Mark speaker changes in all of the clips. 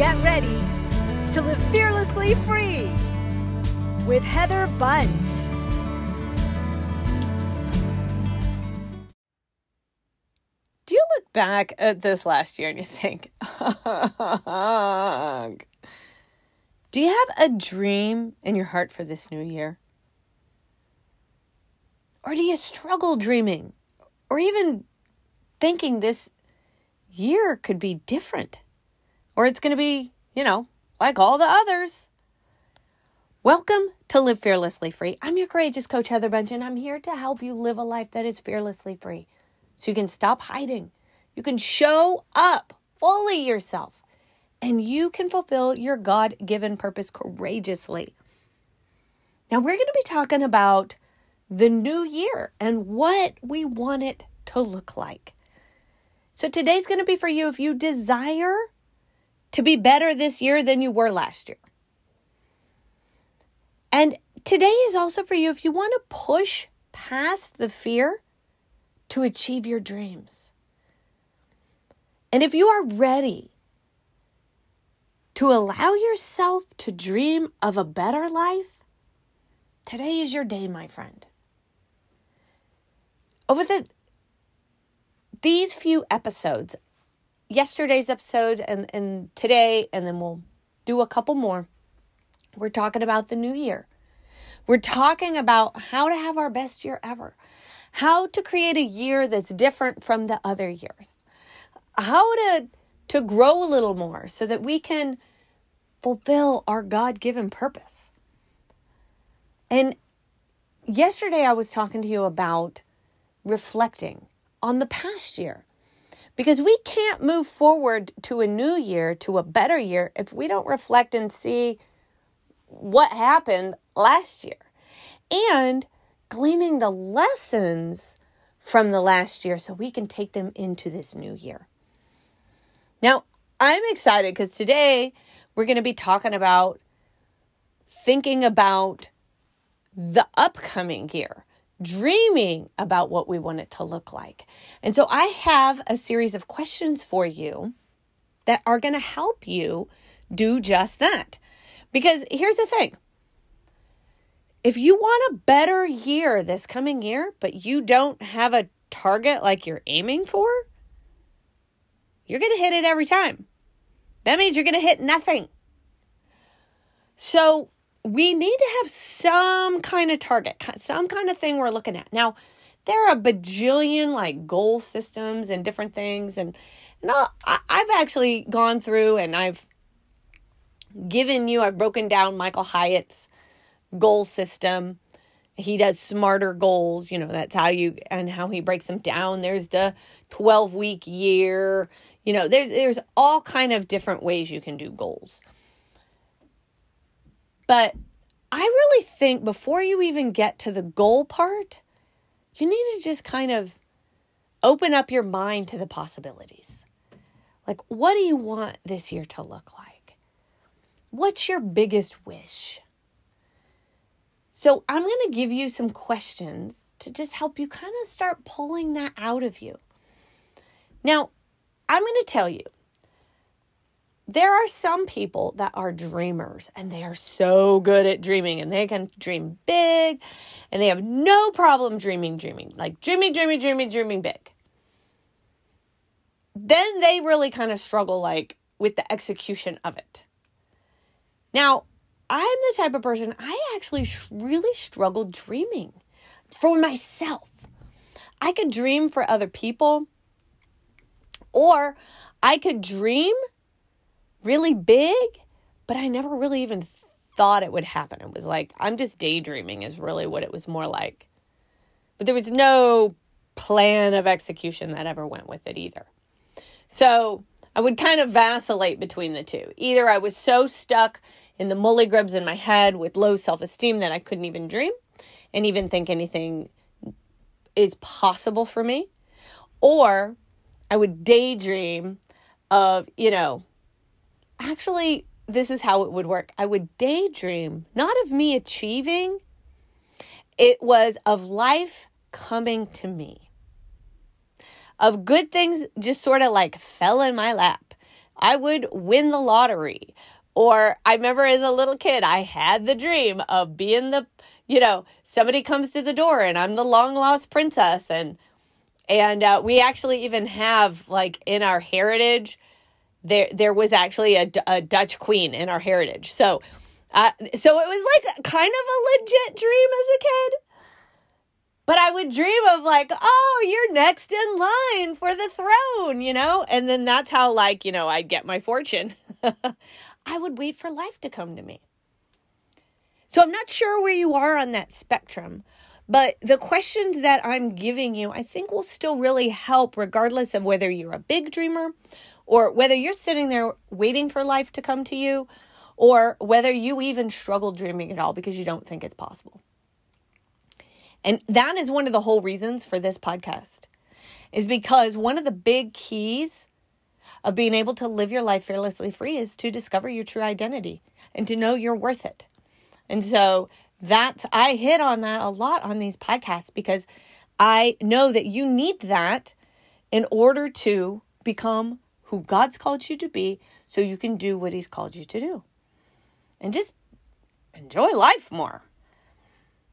Speaker 1: get ready to live fearlessly free with Heather Bunch.
Speaker 2: Do you look back at this last year and you think, do you have a dream in your heart for this new year? Or do you struggle dreaming or even thinking this year could be different or it's going to be, you know, like all the others? Welcome to Live Fearlessly Free. I'm your courageous coach, Heather Bunch, and I'm here to help you live a life that is fearlessly free so you can stop hiding. You can show up fully yourself and you can fulfill your God given purpose courageously. Now, we're going to be talking about the new year and what we want it to look like. So, today's going to be for you if you desire to be better this year than you were last year. And today is also for you if you want to push past the fear to achieve your dreams. And if you are ready to allow yourself to dream of a better life, today is your day, my friend. Over the these few episodes, yesterday's episode and, and today, and then we'll do a couple more. We're talking about the new year. We're talking about how to have our best year ever, how to create a year that's different from the other years, how to, to grow a little more so that we can fulfill our God given purpose. And yesterday I was talking to you about reflecting on the past year because we can't move forward to a new year, to a better year, if we don't reflect and see what happened last year and gleaning the lessons from the last year so we can take them into this new year. Now, I'm excited because today we're going to be talking about thinking about the upcoming year, dreaming about what we want it to look like. And so I have a series of questions for you that are going to help you do just that. Because here's the thing if you want a better year this coming year, but you don't have a target like you're aiming for, you're going to hit it every time. That means you're going to hit nothing. So we need to have some kind of target, some kind of thing we're looking at. Now, there are a bajillion like goal systems and different things. And, and I I've actually gone through and I've given you, I've broken down Michael Hyatt's goal system. He does smarter goals, you know, that's how you and how he breaks them down. There's the 12 week year, you know, there's there's all kind of different ways you can do goals. But I really think before you even get to the goal part, you need to just kind of open up your mind to the possibilities. Like, what do you want this year to look like? What's your biggest wish? So, I'm going to give you some questions to just help you kind of start pulling that out of you. Now, I'm going to tell you there are some people that are dreamers and they are so good at dreaming and they can dream big and they have no problem dreaming, dreaming, like dreaming, dreaming, dreaming, dreaming big. Then they really kind of struggle like with the execution of it. Now, I'm the type of person I actually really struggle dreaming for myself. I could dream for other people or I could dream really big, but I never really even thought it would happen. It was like, I'm just daydreaming, is really what it was more like. But there was no plan of execution that ever went with it either. So I would kind of vacillate between the two. Either I was so stuck in the mully grubs in my head with low self esteem that I couldn't even dream and even think anything is possible for me, or I would daydream of, you know, actually, this is how it would work. I would daydream, not of me achieving, it was of life coming to me, of good things just sort of like fell in my lap. I would win the lottery. Or I remember as a little kid, I had the dream of being the, you know, somebody comes to the door and I'm the long lost princess. And, and uh, we actually even have like in our heritage, there, there was actually a, a Dutch queen in our heritage. So, uh, so it was like kind of a legit dream as a kid. But I would dream of like, oh, you're next in line for the throne, you know? And then that's how, like, you know, I'd get my fortune. I would wait for life to come to me. So I'm not sure where you are on that spectrum, but the questions that I'm giving you, I think will still really help, regardless of whether you're a big dreamer or whether you're sitting there waiting for life to come to you or whether you even struggle dreaming at all because you don't think it's possible. And that is one of the whole reasons for this podcast, is because one of the big keys of being able to live your life fearlessly free is to discover your true identity and to know you're worth it. And so that's, I hit on that a lot on these podcasts because I know that you need that in order to become who God's called you to be so you can do what He's called you to do. And just enjoy life more.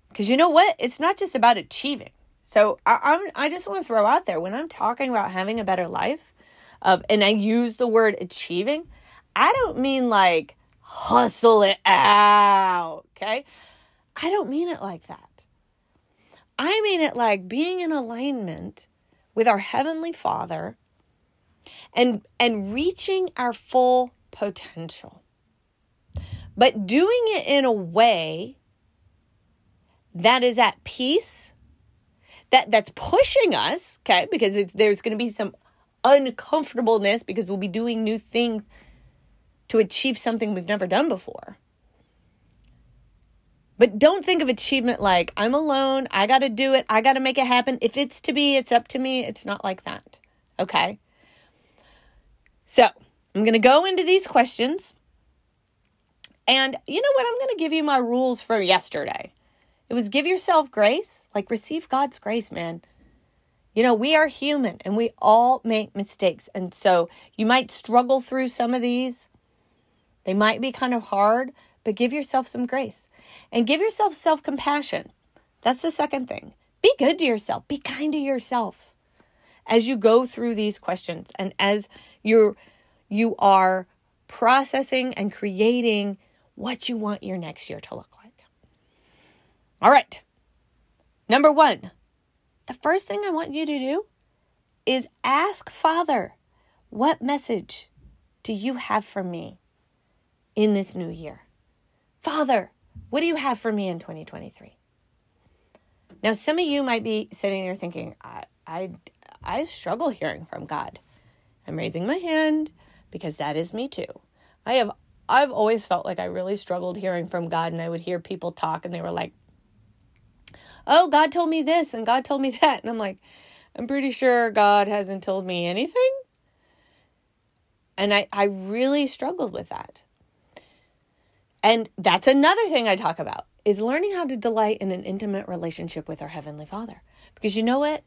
Speaker 2: Because you know what? It's not just about achieving. So I, I'm, I just want to throw out there when I'm talking about having a better life, of and I use the word achieving, I don't mean like hustle it out. Okay, I don't mean it like that. I mean it like being in alignment with our heavenly Father and and reaching our full potential. But doing it in a way that is at peace, that that's pushing us, okay? Because it's there's going to be some uncomfortableness because we'll be doing new things to achieve something we've never done before. But don't think of achievement like I'm alone, I got to do it, I got to make it happen. If it's to be, it's up to me. It's not like that. Okay? So, I'm going to go into these questions. And you know what? I'm going to give you my rules for yesterday. It was give yourself grace, like receive God's grace, man. You know, we are human and we all make mistakes. And so you might struggle through some of these. They might be kind of hard, but give yourself some grace and give yourself self compassion. That's the second thing. Be good to yourself, be kind to yourself as you go through these questions and as you're you are processing and creating what you want your next year to look like. All right. Number one, the first thing I want you to do is ask Father, what message do you have for me in this new year? Father, what do you have for me in 2023? Now, some of you might be sitting there thinking, I, I, I struggle hearing from God. I'm raising my hand because that is me too. I have I've always felt like I really struggled hearing from God and I would hear people talk and they were like, oh, God told me this and God told me that. And I'm like, I'm pretty sure God hasn't told me anything. And I, I really struggled with that. And that's another thing I talk about is learning how to delight in an intimate relationship with our Heavenly Father. Because you know what?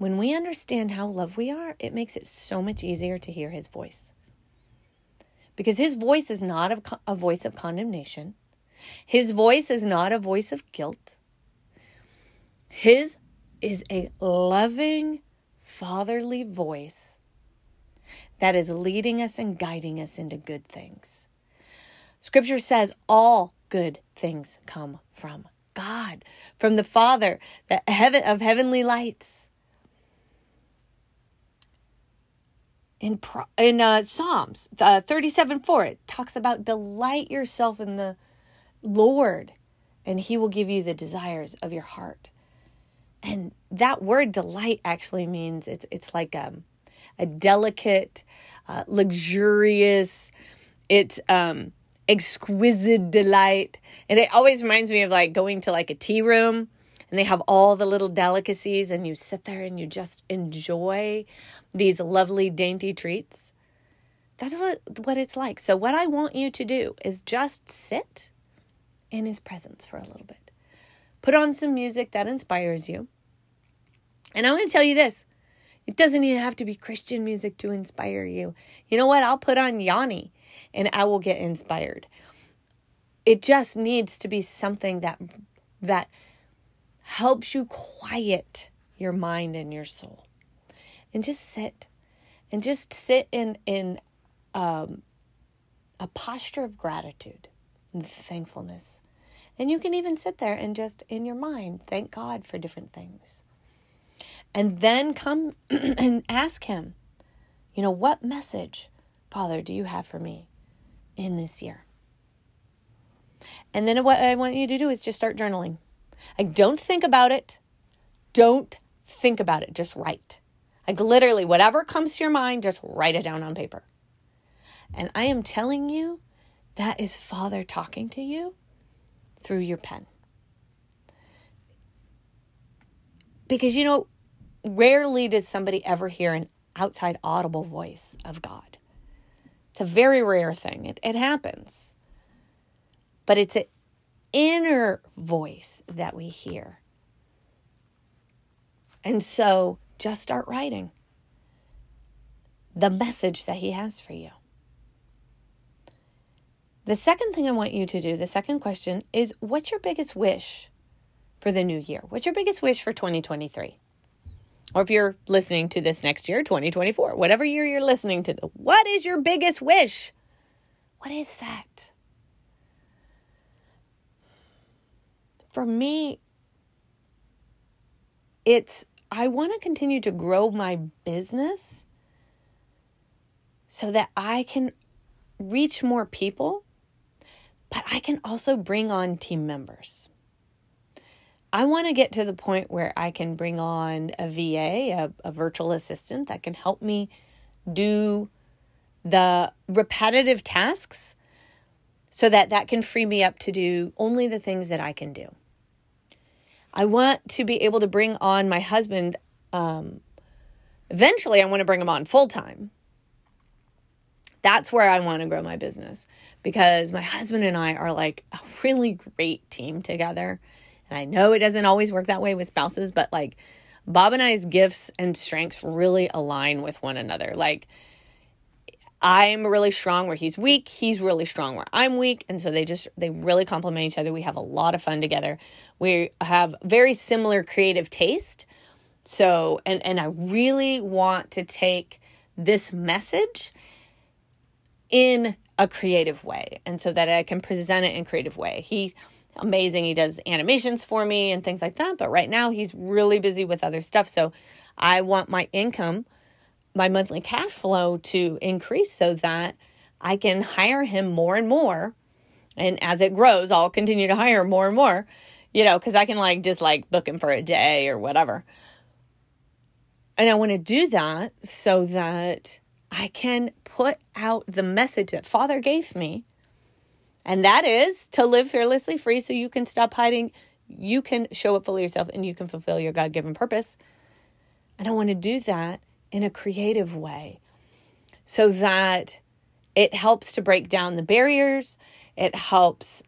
Speaker 2: When we understand how loved we are, it makes it so much easier to hear His voice. Because His voice is not a, voice of condemnation, His voice is not a voice of guilt. His is a loving, fatherly voice that is leading us and guiding us into good things. Scripture says all good things come from God, from the Father the heaven of heavenly lights. In in uh, Psalms uh, 37 4, it talks about delight yourself in the Lord, and He will give you the desires of your heart. And that word delight actually means it's it's like a, um, a delicate, uh, luxurious, it's um, exquisite delight. And it always reminds me of like going to like a tea room and they have all the little delicacies and you sit there and you just enjoy these lovely dainty treats. That's what what it's like. So what I want you to do is just sit in his presence for a little bit. Put on some music that inspires you. And I want to tell you this It doesn't even have to be Christian music to inspire you. You know what? I'll put on Yanni and I will get inspired. It just needs to be something that that helps you quiet your mind and your soul. And just sit and just sit in in um, a posture of gratitude and thankfulness. And you can even sit there and just in your mind thank God for different things. And then come and ask Him, you know, what message, Father, do you have for me in this year? And then what I want you to do is just start journaling. Like, don't think about it. Don't think about it. Just write. Like, literally, whatever comes to your mind, just write it down on paper. And I am telling you, that is Father talking to you through your pen. Because, you know, rarely does somebody ever hear an outside audible voice of God. It's a very rare thing. It, it happens. But it's an inner voice that we hear. And so just start writing the message that He has for you. The second thing I want you to do, the second question is what's your biggest wish for the new year? What's your biggest wish for 2023? Or if you're listening to this next year, 2024, whatever year you're listening to, what is your biggest wish? What is that? For me, it's I want to continue to grow my business so that I can reach more people but I can also bring on team members. I want to get to the point where I can bring on a VA, a, a virtual assistant that can help me do the repetitive tasks so that that can free me up to do only the things that I can do. I want to be able to bring on my husband. Um, eventually, I want to bring him on full time that's where I want to grow my business because my husband and I are like a really great team together. And I know it doesn't always work that way with spouses, but like Bob and I's gifts and strengths really align with one another. Like I'm really strong where he's weak, he's really strong where I'm weak, and so they just they really complement each other. We have a lot of fun together. We have very similar creative taste. So, and and I really want to take this message in a creative way and so that I can present it in creative way. He's amazing. He does animations for me and things like that, but right now he's really busy with other stuff. So I want my income, my monthly cash flow to increase so that I can hire him more and more. And as it grows, I'll continue to hire more and more, you know, because I can like just like book him for a day or whatever. And I want to do that so that I can put out the message that Father gave me. And that is to live fearlessly free so you can stop hiding. You can show up fully yourself and you can fulfill your God given purpose. And I want to do that in a creative way so that it helps to break down the barriers. It helps,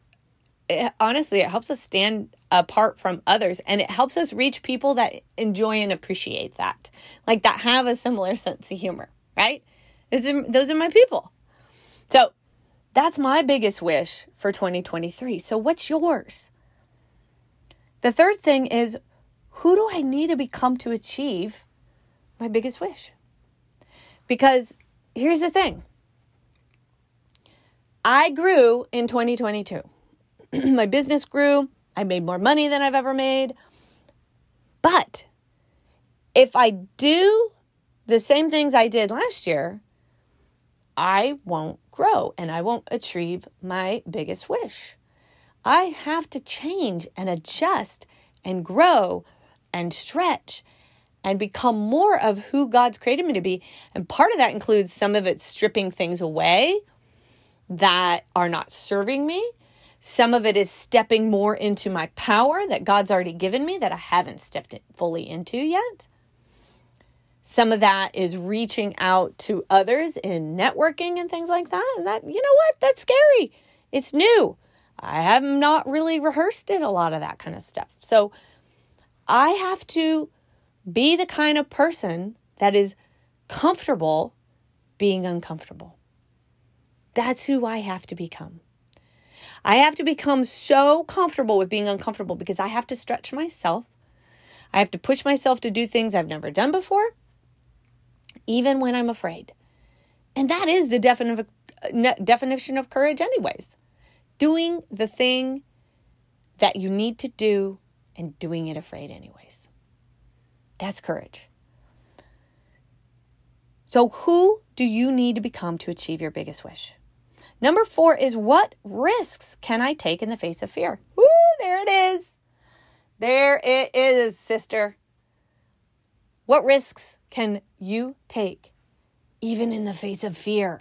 Speaker 2: it, honestly, it helps us stand apart from others and it helps us reach people that enjoy and appreciate that, like that have a similar sense of humor, right? Those are, those are my people. So that's my biggest wish for 2023. So, what's yours? The third thing is who do I need to become to achieve my biggest wish? Because here's the thing I grew in 2022. my business grew. I made more money than I've ever made. But if I do the same things I did last year, I won't grow and I won't achieve my biggest wish. I have to change and adjust and grow and stretch and become more of who God's created me to be. And part of that includes some of it stripping things away that are not serving me. Some of it is stepping more into my power that God's already given me that I haven't stepped fully into yet. Some of that is reaching out to others in networking and things like that. And that, you know what? That's scary. It's new. I have not really rehearsed it, a lot of that kind of stuff. So I have to be the kind of person that is comfortable being uncomfortable. That's who I have to become. I have to become so comfortable with being uncomfortable because I have to stretch myself. I have to push myself to do things I've never done before, even when I'm afraid. And that is the definition of courage, anyways. Doing the thing that you need to do and doing it afraid, anyways. That's courage. So, who do you need to become to achieve your biggest wish? Number four is what risks can I take in the face of fear? Woo, there it is. There it is, sister. What risks can you take even in the face of fear?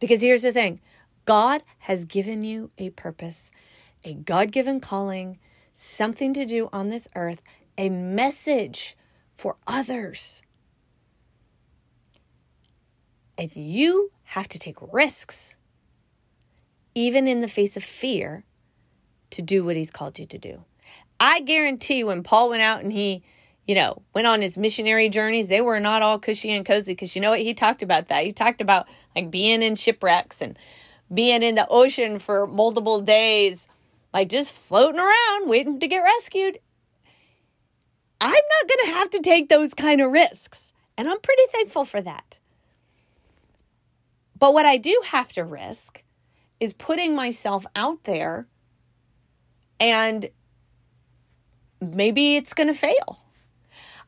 Speaker 2: Because here's the thing God has given you a purpose, a God given calling, something to do on this earth, a message for others. And you have to take risks, even in the face of fear, to do what he's called you to do. I guarantee when Paul went out and he, you know, went on his missionary journeys, they were not all cushy and cozy because you know what? He talked about that. He talked about like being in shipwrecks and being in the ocean for multiple days, like just floating around waiting to get rescued. I'm not going to have to take those kind of risks. And I'm pretty thankful for that. But what I do have to risk is putting myself out there and maybe it's going to fail.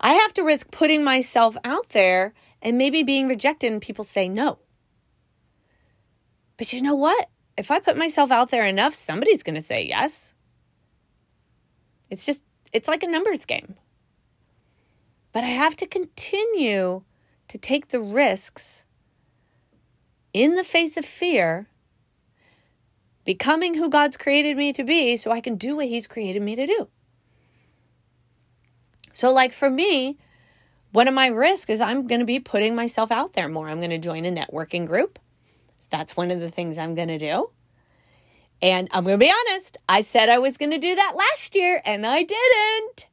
Speaker 2: I have to risk putting myself out there and maybe being rejected and people say no. But you know what? If I put myself out there enough, somebody's going to say yes. It's just, it's like a numbers game. But I have to continue to take the risks in the face of fear, becoming who God's created me to be so I can do what He's created me to do. So, like for me, one of my risks is I'm going to be putting myself out there more. I'm going to join a networking group. So that's one of the things I'm going to do. And I'm going to be honest, I said I was going to do that last year and I didn't.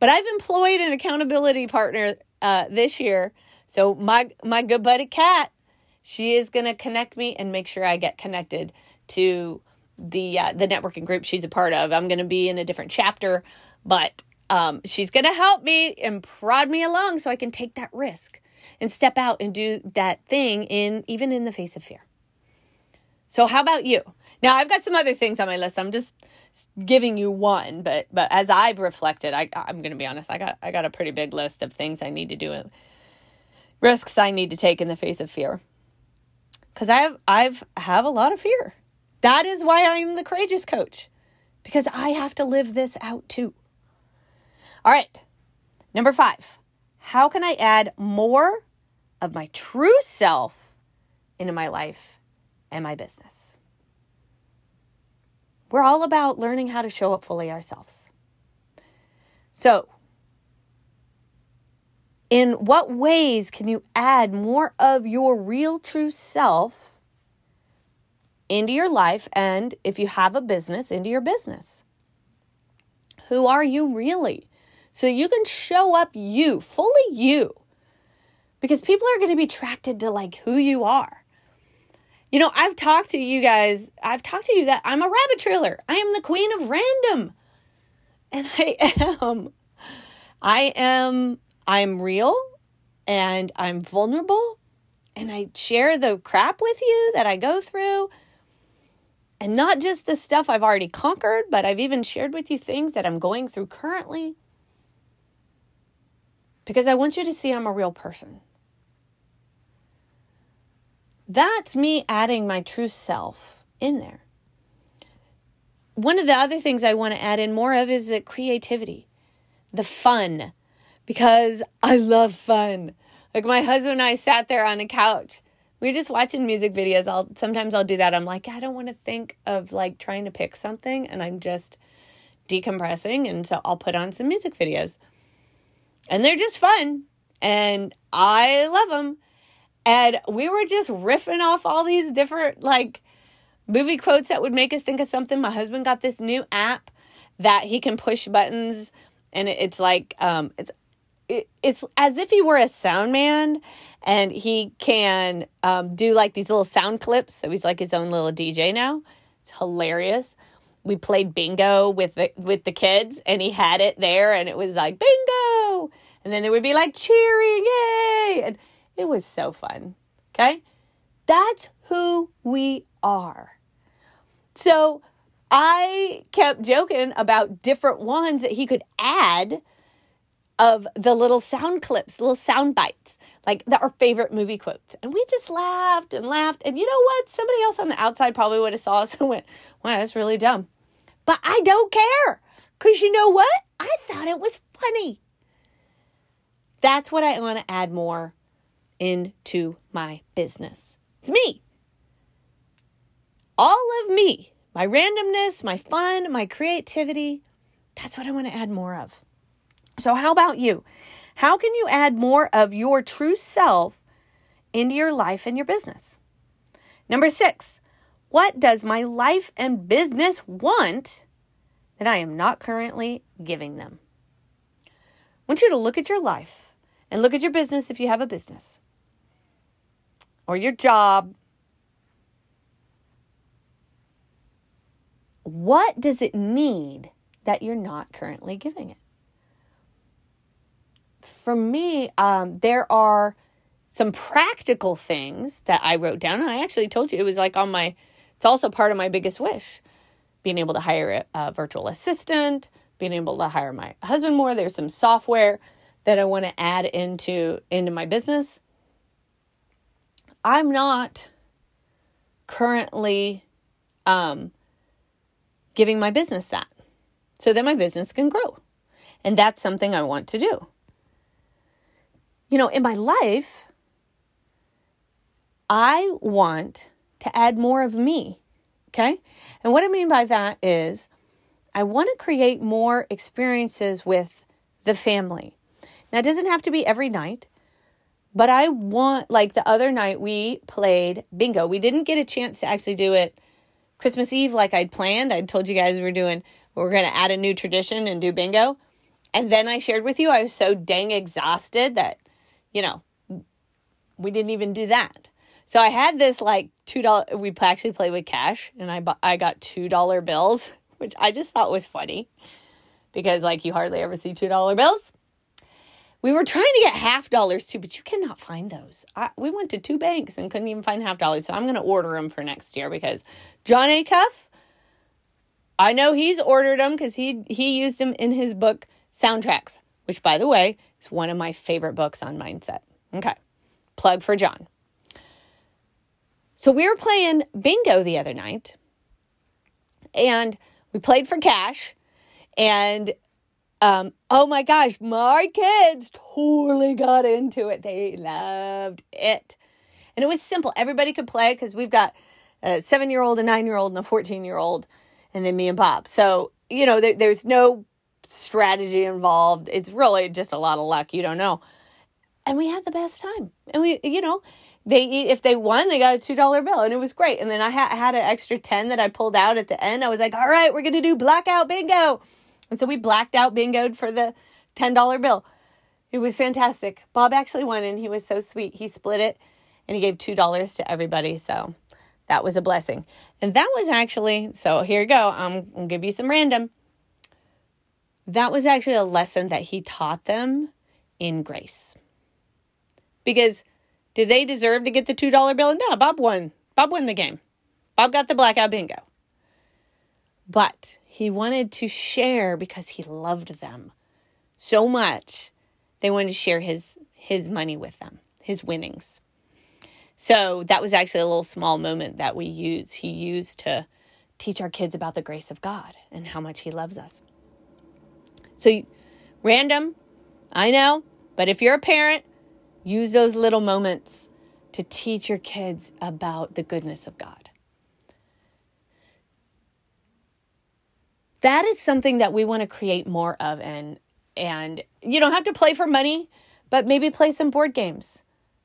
Speaker 2: But I've employed an accountability partner uh, this year. So my my good buddy Kat she is going to connect me and make sure I get connected to the uh, the networking group she's a part of. I'm going to be in a different chapter, but um, she's going to help me and prod me along so I can take that risk and step out and do that thing in even in the face of fear. So how about you? Now I've got some other things on my list. I'm just giving you one, but but as I've reflected, I I'm going to be honest. I got I got a pretty big list of things I need to do, risks I need to take in the face of fear because I have I've have a lot of fear. That is why I'm the courageous coach because I have to live this out too. All right. Number 5. How can I add more of my true self into my life and my business? We're all about learning how to show up fully ourselves. So, in what ways can you add more of your real true self into your life? And if you have a business into your business. Who are you really? So you can show up you fully you. Because people are going to be attracted to like who you are you know i've talked to you guys i've talked to you that i'm a rabbit trailer i am the queen of random and i am i am I'm real and I'm vulnerable and I share the crap with you that I go through. And not just the stuff I've already conquered, but I've even shared with you things that I'm going through currently. Because I want you to see I'm a real person. That's me adding my true self in there. One of the other things I want to add in more of is the creativity, the fun, because I love fun. Like my husband and I sat there on a couch. We are just watching music videos. I'll sometimes I'll do that. I'm like, I don't want to think of like trying to pick something and I'm just decompressing and so I'll put on some music videos. And they're just fun and I love them. And we were just riffing off all these different like movie quotes that would make us think of something. My husband got this new app that he can push buttons and it's like um it's it, it's as if he were a sound man and he can um, do like these little sound clips. So he's like his own little DJ now. It's hilarious. We played bingo with the with the kids and he had it there and it was like bingo. And then there would be like cheering, yay! And it was so fun. Okay? That's who we are. So I kept joking about different ones that he could add of the little sound clips, little sound bites, like our favorite movie quotes. And we just laughed and laughed. And you know what? Somebody else on the outside probably would have saw us and went, wow, that's really dumb. But I don't care. Because you know what? I thought it was funny. That's what I want to add more into my business. It's me. All of me, my randomness, my fun, my creativity. That's what I want to add more of. So, how about you? How can you add more of your true self into your life and your business? Number six, what does my life and business want that I am not currently giving them? I want you to look at your life and look at your business if you have a business or your job. What does it need that you're not currently giving it? for me, um, there are some practical things that I wrote down. And I actually told you it was like on my, it's also part of my biggest wish being able to hire a, a virtual assistant, being able to hire my husband more. There's some software that I want to add into into my business. I'm not currently um, giving my business that so that my business can grow. And that's something I want to do you know, in my life, I want to add more of me. Okay. And what I mean by that is I want to create more experiences with the family. Now, it doesn't have to be every night, but I want, like the other night, we played bingo. We didn't get a chance to actually do it Christmas Eve like I'd planned. I told you guys we were doing, we we're going to add a new tradition and do bingo. And then I shared with you, I was so dang exhausted that you know, we didn't even do that. So I had this like two dollar. We actually played with cash, and I bought, I got two dollar bills, which I just thought was funny, because like you hardly ever see two dollar bills. We were trying to get half dollars too, but you cannot find those. I, we went to two banks and couldn't even find half dollars. So I'm going to order them for next year because Jon Acuff, I know he's ordered them because he he used them in his book Soundtracks which, by the way, is one of my favorite books on mindset. Okay, plug for Jon. So we were playing bingo the other night, and we played for cash, and um, oh my gosh, my kids totally got into it. They loved it. And it was simple. Everybody could play because we've got a seven year old, a nine year old, and a 14 year old, and then me and Bob. So, you know, there, there's no strategy involved. It's really just a lot of luck. You don't know. And we had the best time. And we, you know, they if they won, they got a two dollar bill, and it was great. And then I ha- had an extra ten that I pulled out at the end. I was like, all right, we're gonna do blackout bingo, and so we blacked out bingoed for the ten dollar bill. It was fantastic. Bob actually won, and he was so sweet. He split it, and he gave two dollars to everybody. So that was a blessing. And that was actually so. Here you go. I'm gonna give you some random that was actually a lesson that he taught them in grace. Because did they deserve to get the $2 bill? And no, Bob won. Bob won the game. Bob got the blackout bingo. But he wanted to share because he loved them so much. They wanted to share his his money with them, his winnings. So that was actually a little small moment that we used. He used to teach our kids about the grace of God and how much he loves us. So, random, I know, but if you're a parent, use those little moments to teach your kids about the goodness of God. That is something that we want to create more of and and you don't have to play for money, but maybe play some board games.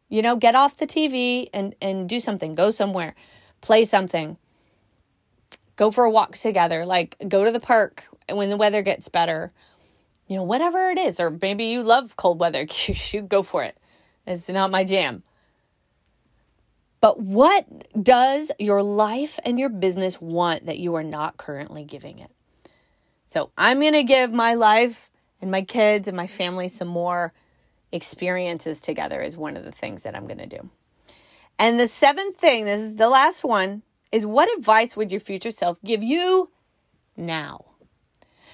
Speaker 2: You know, get off the TV and and do something. Go somewhere. Play something. Go for a walk together. Like go to the park when the weather gets better You know, whatever it is, or maybe you love cold weather, shoot, go for it. It's not my jam. But what does your life and your business want that you are not currently giving it? So I'm going to give my life and my kids and my family some more experiences together, is one of the things that I'm going to do. And the seventh thing, this is the last one, is what advice would your future self give you now?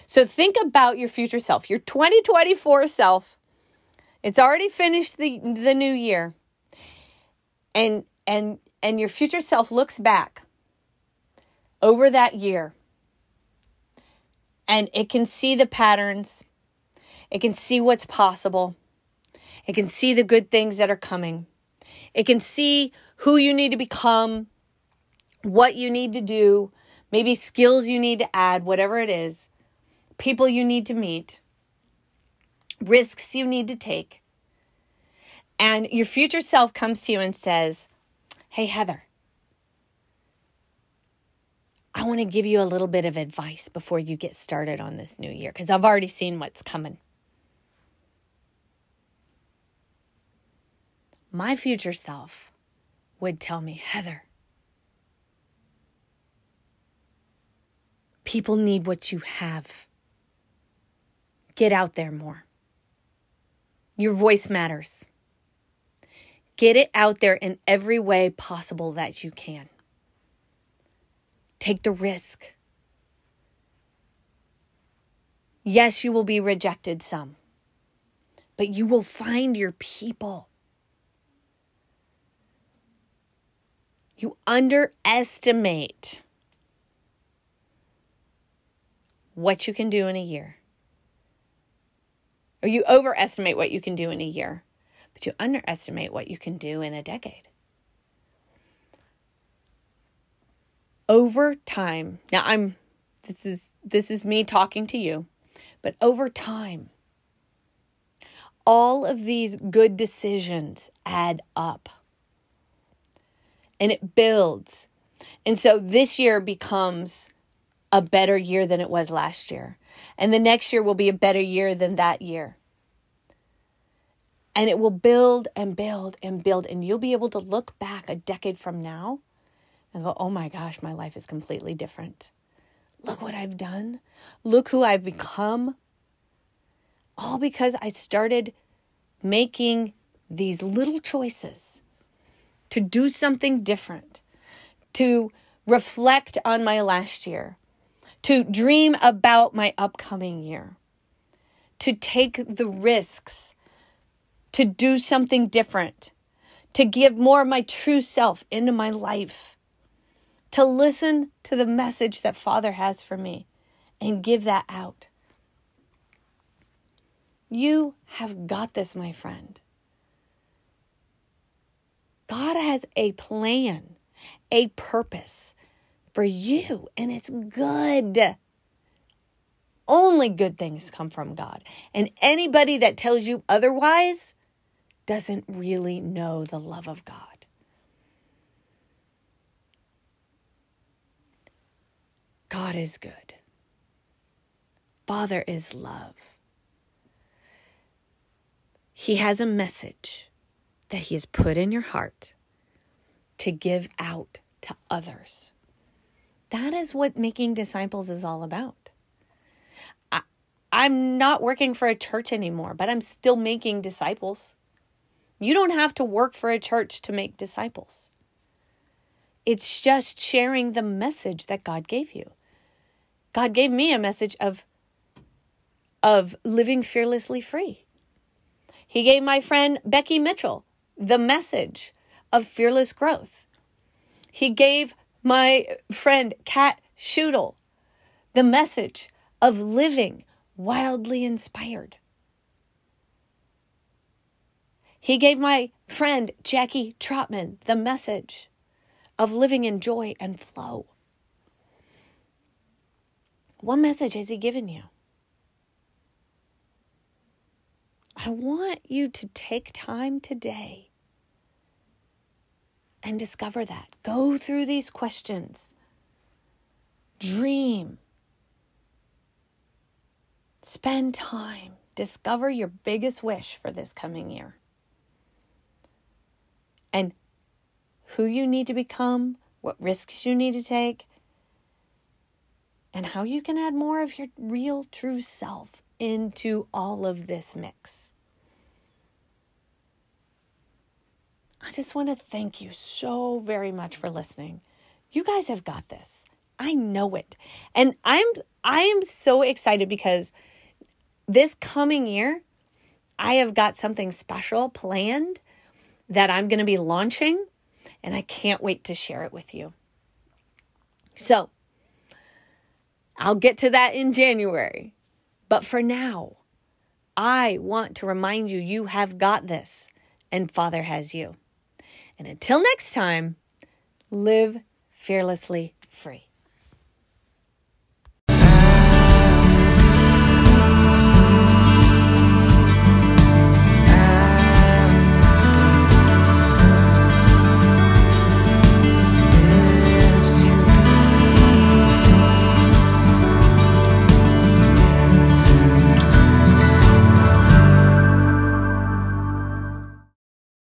Speaker 2: So think about your future self, your 2024 self. It's already finished the, the new year. And and and your future self looks back over that year and it can see the patterns. It can see what's possible. It can see the good things that are coming. It can see who you need to become, what you need to do, maybe skills you need to add, whatever it is, people you need to meet, risks you need to take. And your future self comes to you and says, Hey, Heather, I want to give you a little bit of advice before you get started on this new year because I've already seen what's coming. My future self would tell me, Heather, people need what you have. Get out there more. Your voice matters. Get it out there in every way possible that you can. Take the risk. Yes, you will be rejected some, but you will find your people. You underestimate what you can do in a year. Or you overestimate what you can do in a year but you underestimate what you can do in a decade. Over time, now I'm this is this is me talking to you, but over time all of these good decisions add up. And it builds. And so this year becomes a better year than it was last year. And the next year will be a better year than that year. And it will build and build and build. And you'll be able to look back a decade from now and go, oh my gosh, my life is completely different. Look what I've done. Look who I've become. All because I started making these little choices to do something different, to reflect on my last year, to dream about my upcoming year, to take the risks to do something different, to give more of my true self into my life, to listen to the message that Father has for me and give that out. You have got this, my friend. God has a plan, a purpose for you, and it's good. Only good things come from God. And anybody that tells you otherwise doesn't really know the love of God. God is good. Father is love. He has a message that He has put in your heart to give out to others. That is what making disciples is all about. I, am not working for a church anymore, but I'm still making disciples. You don't have to work for a church to make disciples. It's just sharing the message that God gave you. God gave me a message of of living fearlessly free. He gave my friend Becky Mitchell the message of fearless growth. He gave my friend Kat Schudel the message of living wildly inspired. He gave my friend Jackie Trotman the message of living in joy and flow. What message has he given you? I want you to take time today and discover that. Go through these questions. Dream. Spend time. Discover your biggest wish for this coming year. And who you need to become, what risks you need to take, and how you can add more of your real, true self into all of this mix. I just want to thank you so very much for listening. You guys have got this. I know it. And I'm I am so excited because this coming year I have got something special planned that I'm going to be launching and I can't wait to share it with you. So, I'll get to that in January. But for now, I want to remind you you have got this and Father has you. And until next time, live fearlessly free.